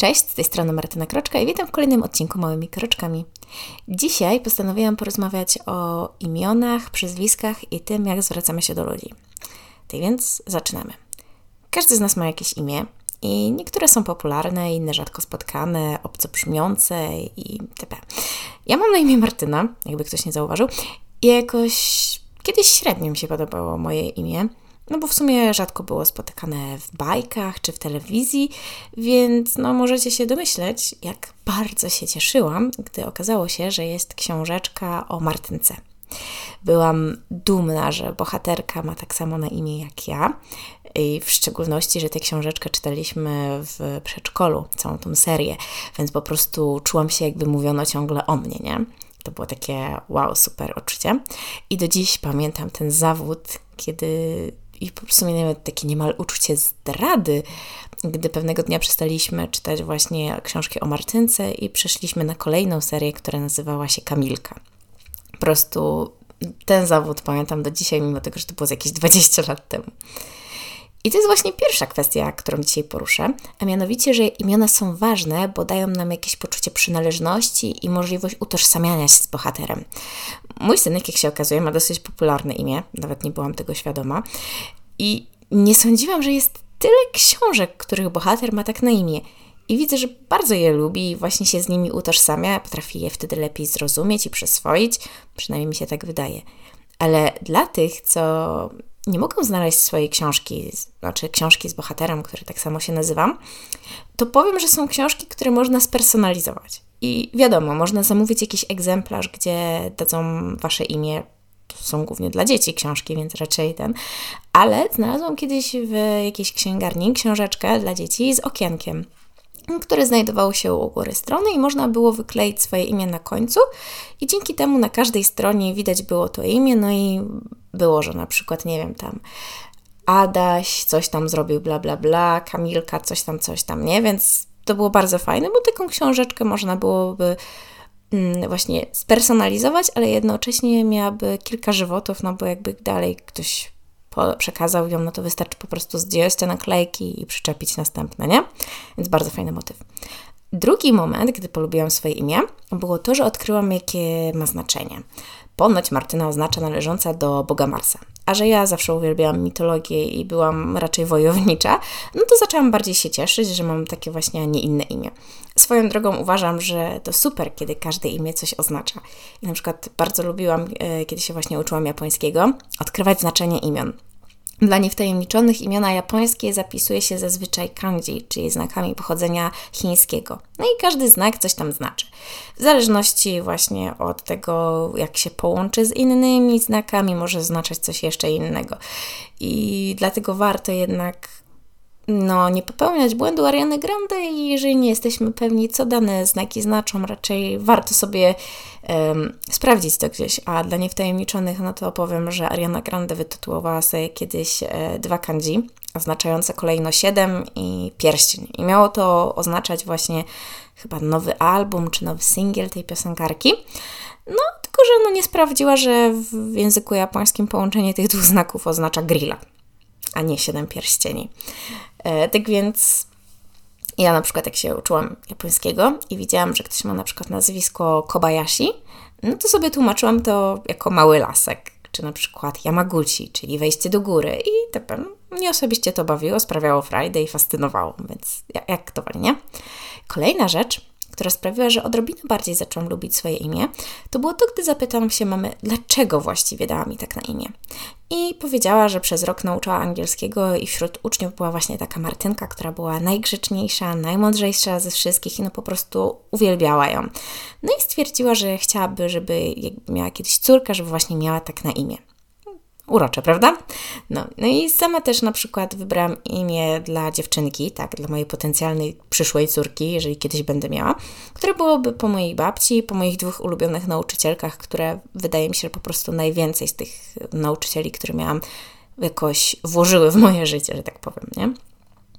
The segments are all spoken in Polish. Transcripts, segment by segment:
Cześć, z tej strony Martyna Kroczka i witam w kolejnym odcinku Małymi Kroczkami. Dzisiaj postanowiłam porozmawiać o imionach, przezwiskach i tym, jak zwracamy się do ludzi. Tak więc zaczynamy. Każdy z nas ma jakieś imię i niektóre są popularne, inne rzadko spotkane, obco brzmiące i itp. Ja mam na imię Martyna, jakby ktoś nie zauważył, i jakoś kiedyś średnio mi się podobało moje imię – no bo w sumie rzadko było spotykane w bajkach czy w telewizji, więc no możecie się domyśleć, jak bardzo się cieszyłam, gdy okazało się, że jest książeczka o Martynce. Byłam dumna, że bohaterka ma tak samo na imię jak ja. I w szczególności, że tę książeczkę czytaliśmy w przedszkolu, całą tą serię, więc po prostu czułam się, jakby mówiono ciągle o mnie, nie? To było takie wow, super uczucie. I do dziś pamiętam ten zawód, kiedy i po prostu miałem takie niemal uczucie zdrady, gdy pewnego dnia przestaliśmy czytać właśnie książki o Martynce i przeszliśmy na kolejną serię, która nazywała się Kamilka. Po prostu ten zawód pamiętam do dzisiaj, mimo tego, że to było jakieś 20 lat temu. I to jest właśnie pierwsza kwestia, którą dzisiaj poruszę, a mianowicie, że imiona są ważne, bo dają nam jakieś poczucie przynależności i możliwość utożsamiania się z bohaterem. Mój synek, jak się okazuje, ma dosyć popularne imię, nawet nie byłam tego świadoma. I nie sądziłam, że jest tyle książek, których bohater ma tak na imię. I widzę, że bardzo je lubi i właśnie się z nimi utożsamia, potrafi je wtedy lepiej zrozumieć i przyswoić, przynajmniej mi się tak wydaje. Ale dla tych, co nie mogą znaleźć swojej książki, znaczy książki z bohaterem, który tak samo się nazywam, to powiem, że są książki, które można spersonalizować. I wiadomo, można zamówić jakiś egzemplarz, gdzie dadzą wasze imię. To są głównie dla dzieci książki, więc raczej ten. Ale znalazłam kiedyś w jakiejś księgarni książeczkę dla dzieci z okienkiem które znajdowało się u góry strony i można było wykleić swoje imię na końcu i dzięki temu na każdej stronie widać było to imię, no i było, że na przykład, nie wiem, tam Adaś coś tam zrobił, bla, bla, bla, Kamilka coś tam, coś tam, nie? Więc to było bardzo fajne, bo taką książeczkę można byłoby mm, właśnie spersonalizować, ale jednocześnie miałaby kilka żywotów, no bo jakby dalej ktoś przekazał ją, no to wystarczy po prostu zdjąć te naklejki i przyczepić następne, nie? Więc bardzo fajny motyw. Drugi moment, gdy polubiłam swoje imię, było to, że odkryłam, jakie ma znaczenie. Ponoć Martyna oznacza należąca do Boga Marsa. A że ja zawsze uwielbiałam mitologię i byłam raczej wojownicza, no to zaczęłam bardziej się cieszyć, że mam takie właśnie, a nie inne imię. Swoją drogą uważam, że to super, kiedy każde imię coś oznacza. I na przykład bardzo lubiłam, e, kiedy się właśnie uczyłam japońskiego, odkrywać znaczenie imion. Dla niewtajemniczonych imiona japońskie zapisuje się zazwyczaj kanji, czyli znakami pochodzenia chińskiego. No i każdy znak coś tam znaczy. W zależności właśnie od tego, jak się połączy z innymi znakami, może oznaczać coś jeszcze innego. I dlatego warto jednak no, nie popełniać błędu Ariany Grande i jeżeli nie jesteśmy pewni, co dane znaki znaczą, raczej warto sobie um, sprawdzić to gdzieś. A dla niewtajemniczonych, no to powiem, że Ariana Grande wytytułowała sobie kiedyś e, dwa kanji, oznaczające kolejno siedem i pierścień. I miało to oznaczać właśnie chyba nowy album czy nowy singiel tej piosenkarki. No, tylko że no nie sprawdziła, że w języku japońskim połączenie tych dwóch znaków oznacza grilla, a nie siedem pierścieni. E, tak więc ja na przykład jak się uczyłam japońskiego i widziałam, że ktoś ma na przykład nazwisko Kobayashi, no to sobie tłumaczyłam to jako mały lasek, czy na przykład Yamaguchi, czyli wejście do góry i tak mnie osobiście to bawiło, sprawiało frajdę i fascynowało, więc jak to nie? Kolejna rzecz, która sprawiła, że odrobinę bardziej zaczęłam lubić swoje imię, to było to, gdy zapytałam się mamy, dlaczego właściwie dała mi tak na imię. I powiedziała, że przez rok nauczała angielskiego i wśród uczniów była właśnie taka Martynka, która była najgrzeczniejsza, najmądrzejsza ze wszystkich i no po prostu uwielbiała ją. No i stwierdziła, że chciałaby, żeby miała kiedyś córkę, żeby właśnie miała tak na imię urocze, prawda? No, no i sama też na przykład wybrałam imię dla dziewczynki, tak, dla mojej potencjalnej przyszłej córki, jeżeli kiedyś będę miała, które byłoby po mojej babci po moich dwóch ulubionych nauczycielkach, które wydaje mi się, po prostu najwięcej z tych nauczycieli, które miałam, jakoś włożyły w moje życie, że tak powiem, nie?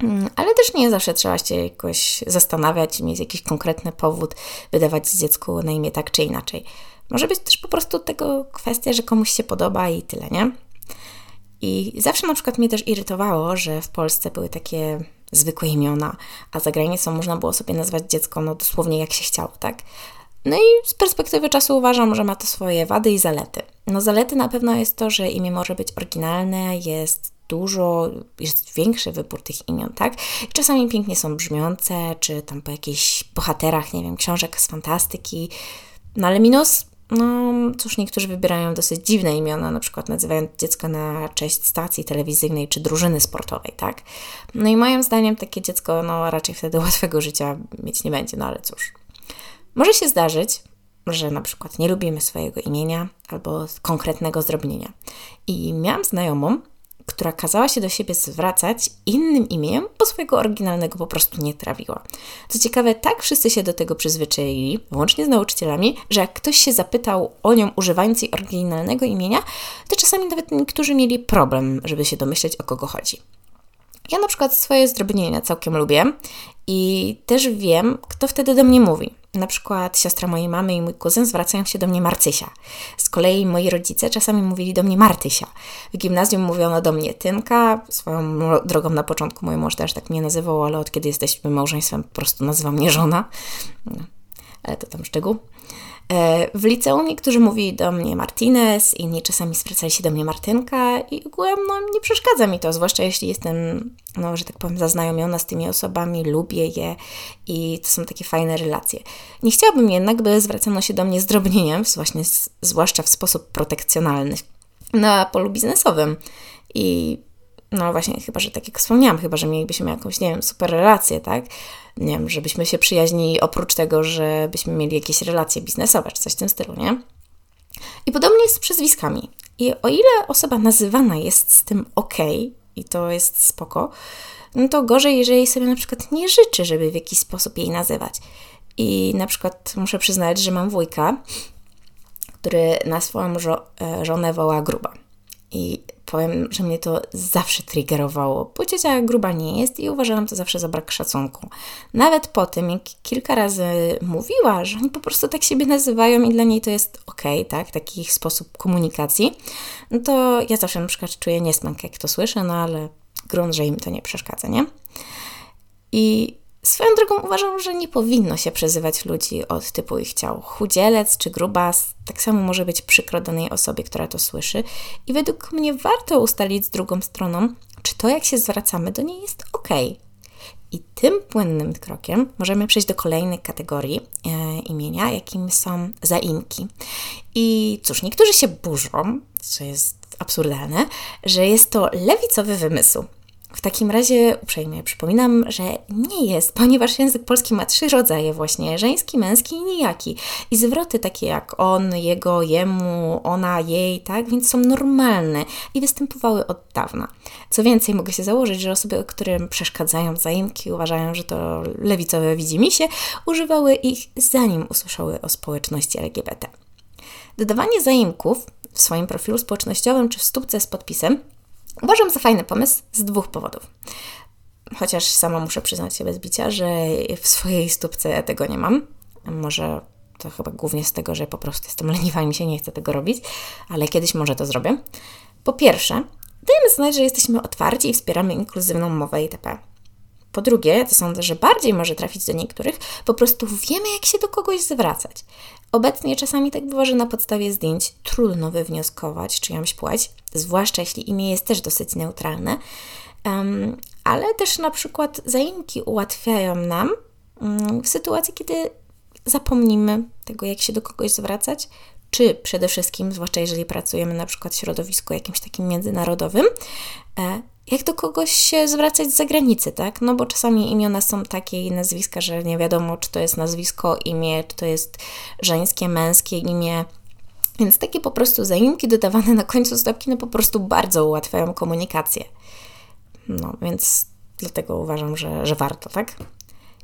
Mm, ale też nie zawsze trzeba się jakoś zastanawiać mieć jakiś konkretny powód, wydawać dziecku na imię tak czy inaczej. Może być też po prostu tego kwestia, że komuś się podoba i tyle, nie? I zawsze na przykład mnie też irytowało, że w Polsce były takie zwykłe imiona, a za granicą można było sobie nazwać dziecko no, dosłownie jak się chciało, tak? No i z perspektywy czasu uważam, że ma to swoje wady i zalety. No zalety na pewno jest to, że imię może być oryginalne, jest dużo, jest większy wybór tych imion, tak? Czasami pięknie są brzmiące, czy tam po jakichś bohaterach, nie wiem, książek z fantastyki. No ale minus, no cóż, niektórzy wybierają dosyć dziwne imiona, na przykład nazywając dziecko na cześć stacji telewizyjnej czy drużyny sportowej, tak? No i moim zdaniem takie dziecko, no raczej wtedy łatwego życia mieć nie będzie, no ale cóż. Może się zdarzyć, że na przykład nie lubimy swojego imienia albo konkretnego zdrobnienia. I miałam znajomą, która kazała się do siebie zwracać innym imieniem, bo swojego oryginalnego po prostu nie trawiła. Co ciekawe, tak wszyscy się do tego przyzwyczaili, łącznie z nauczycielami, że jak ktoś się zapytał o nią używając jej oryginalnego imienia, to czasami nawet niektórzy mieli problem, żeby się domyśleć, o kogo chodzi. Ja na przykład swoje zdrobnienia całkiem lubię i też wiem, kto wtedy do mnie mówi. Na przykład siostra mojej mamy i mój kuzyn zwracają się do mnie Marcysia. Z kolei moi rodzice czasami mówili do mnie Martysia. W gimnazjum mówiono do mnie Tynka. Swoją drogą na początku mój mąż też tak mnie nazywał, ale od kiedy jesteśmy małżeństwem po prostu nazywa mnie żona. No, ale to tam szczegół. E, w liceum niektórzy mówili do mnie Martinez, inni czasami zwracali się do mnie Martynka i ogółem no, nie przeszkadza mi to, zwłaszcza jeśli jestem, no, że tak powiem, zaznajomiona z tymi osobami, lubię je i to są takie fajne relacje. Nie chciałabym jednak, by zwracano się do mnie zdrobnieniem, właśnie zwłaszcza w sposób protekcjonalny, na polu biznesowym. I no właśnie, chyba, że tak jak wspomniałam, chyba, że mielibyśmy jakąś, nie wiem, super relację, tak? Nie wiem, żebyśmy się przyjaźnili oprócz tego, żebyśmy mieli jakieś relacje biznesowe, czy coś w tym stylu, nie? I podobnie jest z przezwiskami. I o ile osoba nazywana jest z tym ok, i to jest spoko, no to gorzej, jeżeli sobie na przykład nie życzy, żeby w jakiś sposób jej nazywać. I na przykład muszę przyznać, że mam wujka, który na swoją żo e, żonę woła gruba. I powiem, że mnie to zawsze triggerowało, bo ciocia gruba nie jest i uważałam to zawsze za brak szacunku. Nawet po tym, jak kilka razy mówiła, że oni po prostu tak siebie nazywają i dla niej to jest ok, tak, taki ich sposób komunikacji, no to ja zawsze na przykład czuję niesmak, jak to słyszę, no ale grunt, że im to nie przeszkadza, nie? I Swoją drogą uważam, że nie powinno się przezywać ludzi od typu ich ciał. Chudzielec czy grubas tak samo może być przykro danej osobie, która to słyszy i według mnie warto ustalić z drugą stroną, czy to jak się zwracamy do niej jest ok. I tym płynnym krokiem możemy przejść do kolejnej kategorii e, imienia, jakim są zaimki. I cóż, niektórzy się burzą, co jest absurdalne, że jest to lewicowy wymysł. W takim razie uprzejmie przypominam, że nie jest, ponieważ język polski ma trzy rodzaje właśnie, żeński, męski i nijaki. I zwroty takie jak on, jego, jemu, ona, jej, tak, więc są normalne i występowały od dawna. Co więcej, mogę się założyć, że osoby, którym przeszkadzają zaimki, uważają, że to lewicowe widzimisię, używały ich zanim usłyszały o społeczności LGBT. Dodawanie zaimków w swoim profilu społecznościowym czy w stópce z podpisem Uważam za fajny pomysł z dwóch powodów. Chociaż sama muszę przyznać się bez bicia, że w swojej stópce tego nie mam. Może to chyba głównie z tego, że po prostu jestem leniwa i mi się nie chce tego robić, ale kiedyś może to zrobię. Po pierwsze, dajemy znać, że jesteśmy otwarci i wspieramy inkluzywną mowę itp. Po drugie, to sądzę, że bardziej może trafić do niektórych, po prostu wiemy, jak się do kogoś zwracać. Obecnie czasami tak bywa, że na podstawie zdjęć trudno wywnioskować czyjąś płeć, zwłaszcza jeśli imię jest też dosyć neutralne, um, ale też na przykład zaimki ułatwiają nam um, w sytuacji, kiedy zapomnimy tego, jak się do kogoś zwracać, czy przede wszystkim, zwłaszcza jeżeli pracujemy na przykład w środowisku jakimś takim międzynarodowym, e, jak do kogoś się zwracać z zagranicy, tak? No bo czasami imiona są takie i nazwiska, że nie wiadomo, czy to jest nazwisko, imię, czy to jest żeńskie, męskie imię. Więc takie po prostu zaimki dodawane na końcu stopki, no po prostu bardzo ułatwiają komunikację. No, więc dlatego uważam, że, że warto, tak?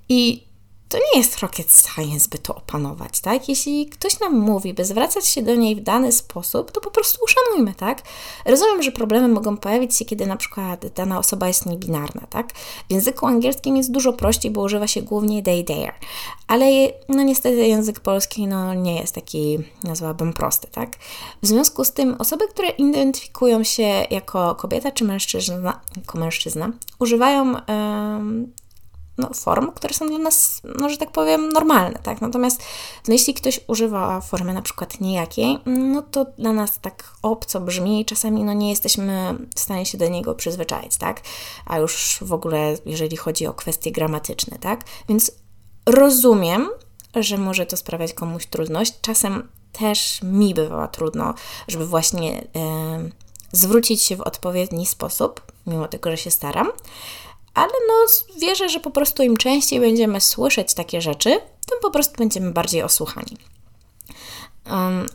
I to nie jest rocket science, by to opanować, tak? Jeśli ktoś nam mówi, by zwracać się do niej w dany sposób, to po prostu uszanujmy, tak? Rozumiem, że problemy mogą pojawić się, kiedy na przykład dana osoba jest niebinarna, tak? W języku angielskim jest dużo prościej, bo używa się głównie they, their, ale no niestety język polski no, nie jest taki, nazwałabym, prosty, tak? W związku z tym osoby, które identyfikują się jako kobieta czy mężczyzna, jako mężczyzna używają no, form, które są dla nas, no, że tak powiem, normalne, tak? Natomiast no, jeśli ktoś używa formy na przykład niejakiej, no to dla nas tak obco brzmi i czasami no, nie jesteśmy w stanie się do niego przyzwyczaić, tak? A już w ogóle, jeżeli chodzi o kwestie gramatyczne, tak? Więc rozumiem, że może to sprawiać komuś trudność. Czasem też mi bywała trudno, żeby właśnie e, zwrócić się w odpowiedni sposób, mimo tego, że się staram ale no wierzę, że po prostu im częściej będziemy słyszeć takie rzeczy, tym po prostu będziemy bardziej osłuchani. Um,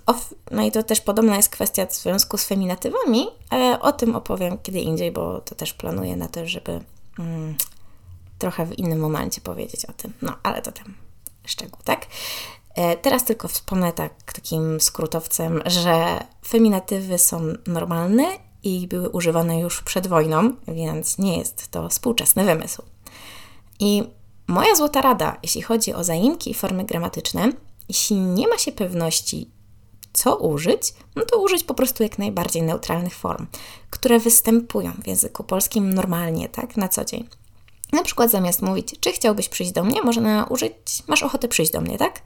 no i to też podobna jest kwestia w związku z feminatywami, ale o tym opowiem kiedy indziej, bo to też planuję na to, żeby um, trochę w innym momencie powiedzieć o tym. No, ale to tam szczegół, tak? E, teraz tylko wspomnę tak takim skrótowcem, że feminatywy są normalne i były używane już przed wojną, więc nie jest to współczesny wymysł. I moja złota rada, jeśli chodzi o zaimki i formy gramatyczne, jeśli nie ma się pewności, co użyć, no to użyć po prostu jak najbardziej neutralnych form, które występują w języku polskim normalnie, tak, na co dzień. Na przykład zamiast mówić, czy chciałbyś przyjść do mnie, można użyć, masz ochotę przyjść do mnie, tak?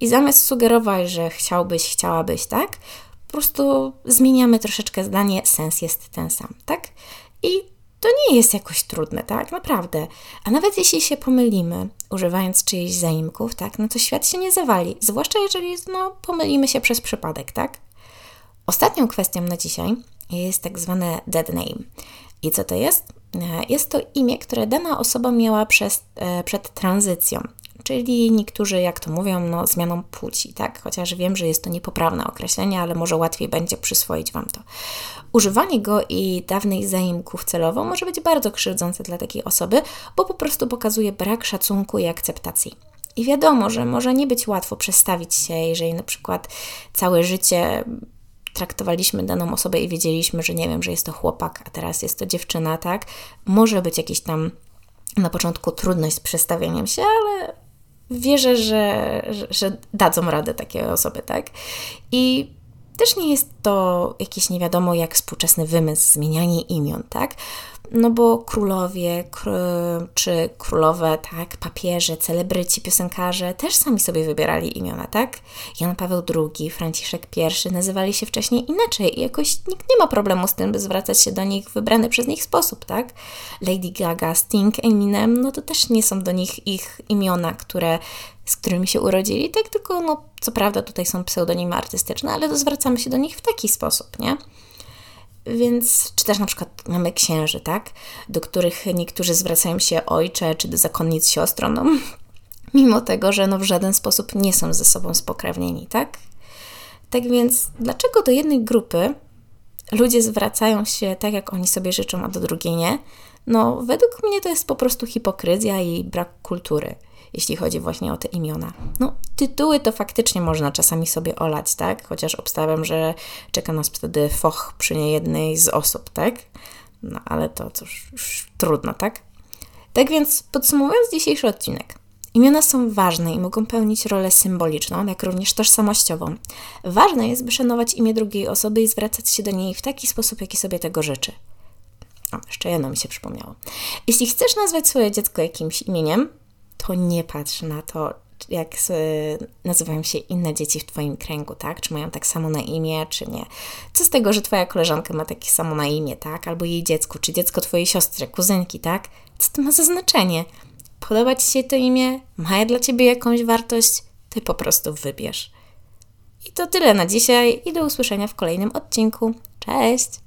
I zamiast sugerować, że chciałbyś, chciałabyś, tak? Po prostu zmieniamy troszeczkę zdanie, sens jest ten sam, tak? I to nie jest jakoś trudne, tak? Naprawdę. A nawet jeśli się pomylimy, używając czyichś zaimków, tak? No to świat się nie zawali. Zwłaszcza jeżeli, no, pomylimy się przez przypadek, tak? Ostatnią kwestią na dzisiaj jest tak zwane dead name. I co to jest? E, jest to imię, które dana osoba miała przez, e, przed tranzycją czyli niektórzy, jak to mówią, no, zmianą płci, tak? Chociaż wiem, że jest to niepoprawne określenie, ale może łatwiej będzie przyswoić Wam to. Używanie go i dawnych zaimków celowo może być bardzo krzywdzące dla takiej osoby, bo po prostu pokazuje brak szacunku i akceptacji. I wiadomo, że może nie być łatwo przestawić się, jeżeli na przykład całe życie traktowaliśmy daną osobę i wiedzieliśmy, że nie wiem, że jest to chłopak, a teraz jest to dziewczyna, tak? Może być jakiś tam na początku trudność z przestawieniem się, ale wierzę, że, że, że dadzą radę takie osoby, tak? I też nie jest to jakiś nie wiadomo jak współczesny wymysł, zmienianie imion, tak? No bo królowie czy królowe, tak, papieże, celebryci, piosenkarze też sami sobie wybierali imiona, tak? Jan Paweł II, Franciszek I nazywali się wcześniej inaczej i jakoś nikt nie ma problemu z tym, by zwracać się do nich w wybrany przez nich sposób, tak? Lady Gaga, Sting, Eminem, no to też nie są do nich ich imiona, które z którymi się urodzili, tak tylko, no, co prawda tutaj są pseudonimy artystyczne, ale to zwracamy się do nich w taki sposób, nie? Więc, czy też na przykład mamy księży, tak? Do których niektórzy zwracają się ojcze, czy do zakonnic siostrą, no, mimo tego, że no w żaden sposób nie są ze sobą spokrewnieni, tak? Tak więc, dlaczego do jednej grupy ludzie zwracają się tak, jak oni sobie życzą, a do drugiej nie? No, według mnie to jest po prostu hipokryzja i brak kultury jeśli chodzi właśnie o te imiona. No, tytuły to faktycznie można czasami sobie olać, tak? Chociaż obstawiam, że czeka nas wtedy foch przy niejednej z osób, tak? No, ale to cóż, już trudno, tak? Tak więc podsumowując dzisiejszy odcinek. Imiona są ważne i mogą pełnić rolę symboliczną, jak również tożsamościową. Ważne jest, by szanować imię drugiej osoby i zwracać się do niej w taki sposób, jaki sobie tego życzy. O, jeszcze jedno mi się przypomniało. Jeśli chcesz nazwać swoje dziecko jakimś imieniem, to nie patrz na to, jak nazywają się inne dzieci w Twoim kręgu, tak? Czy mają tak samo na imię, czy nie. Co z tego, że Twoja koleżanka ma takie samo na imię, tak? Albo jej dziecko, czy dziecko Twojej siostry, kuzynki, tak? Co to ma za znaczenie? Podoba Ci się to imię? Ma dla Ciebie jakąś wartość? Ty po prostu wybierz. I to tyle na dzisiaj i do usłyszenia w kolejnym odcinku. Cześć!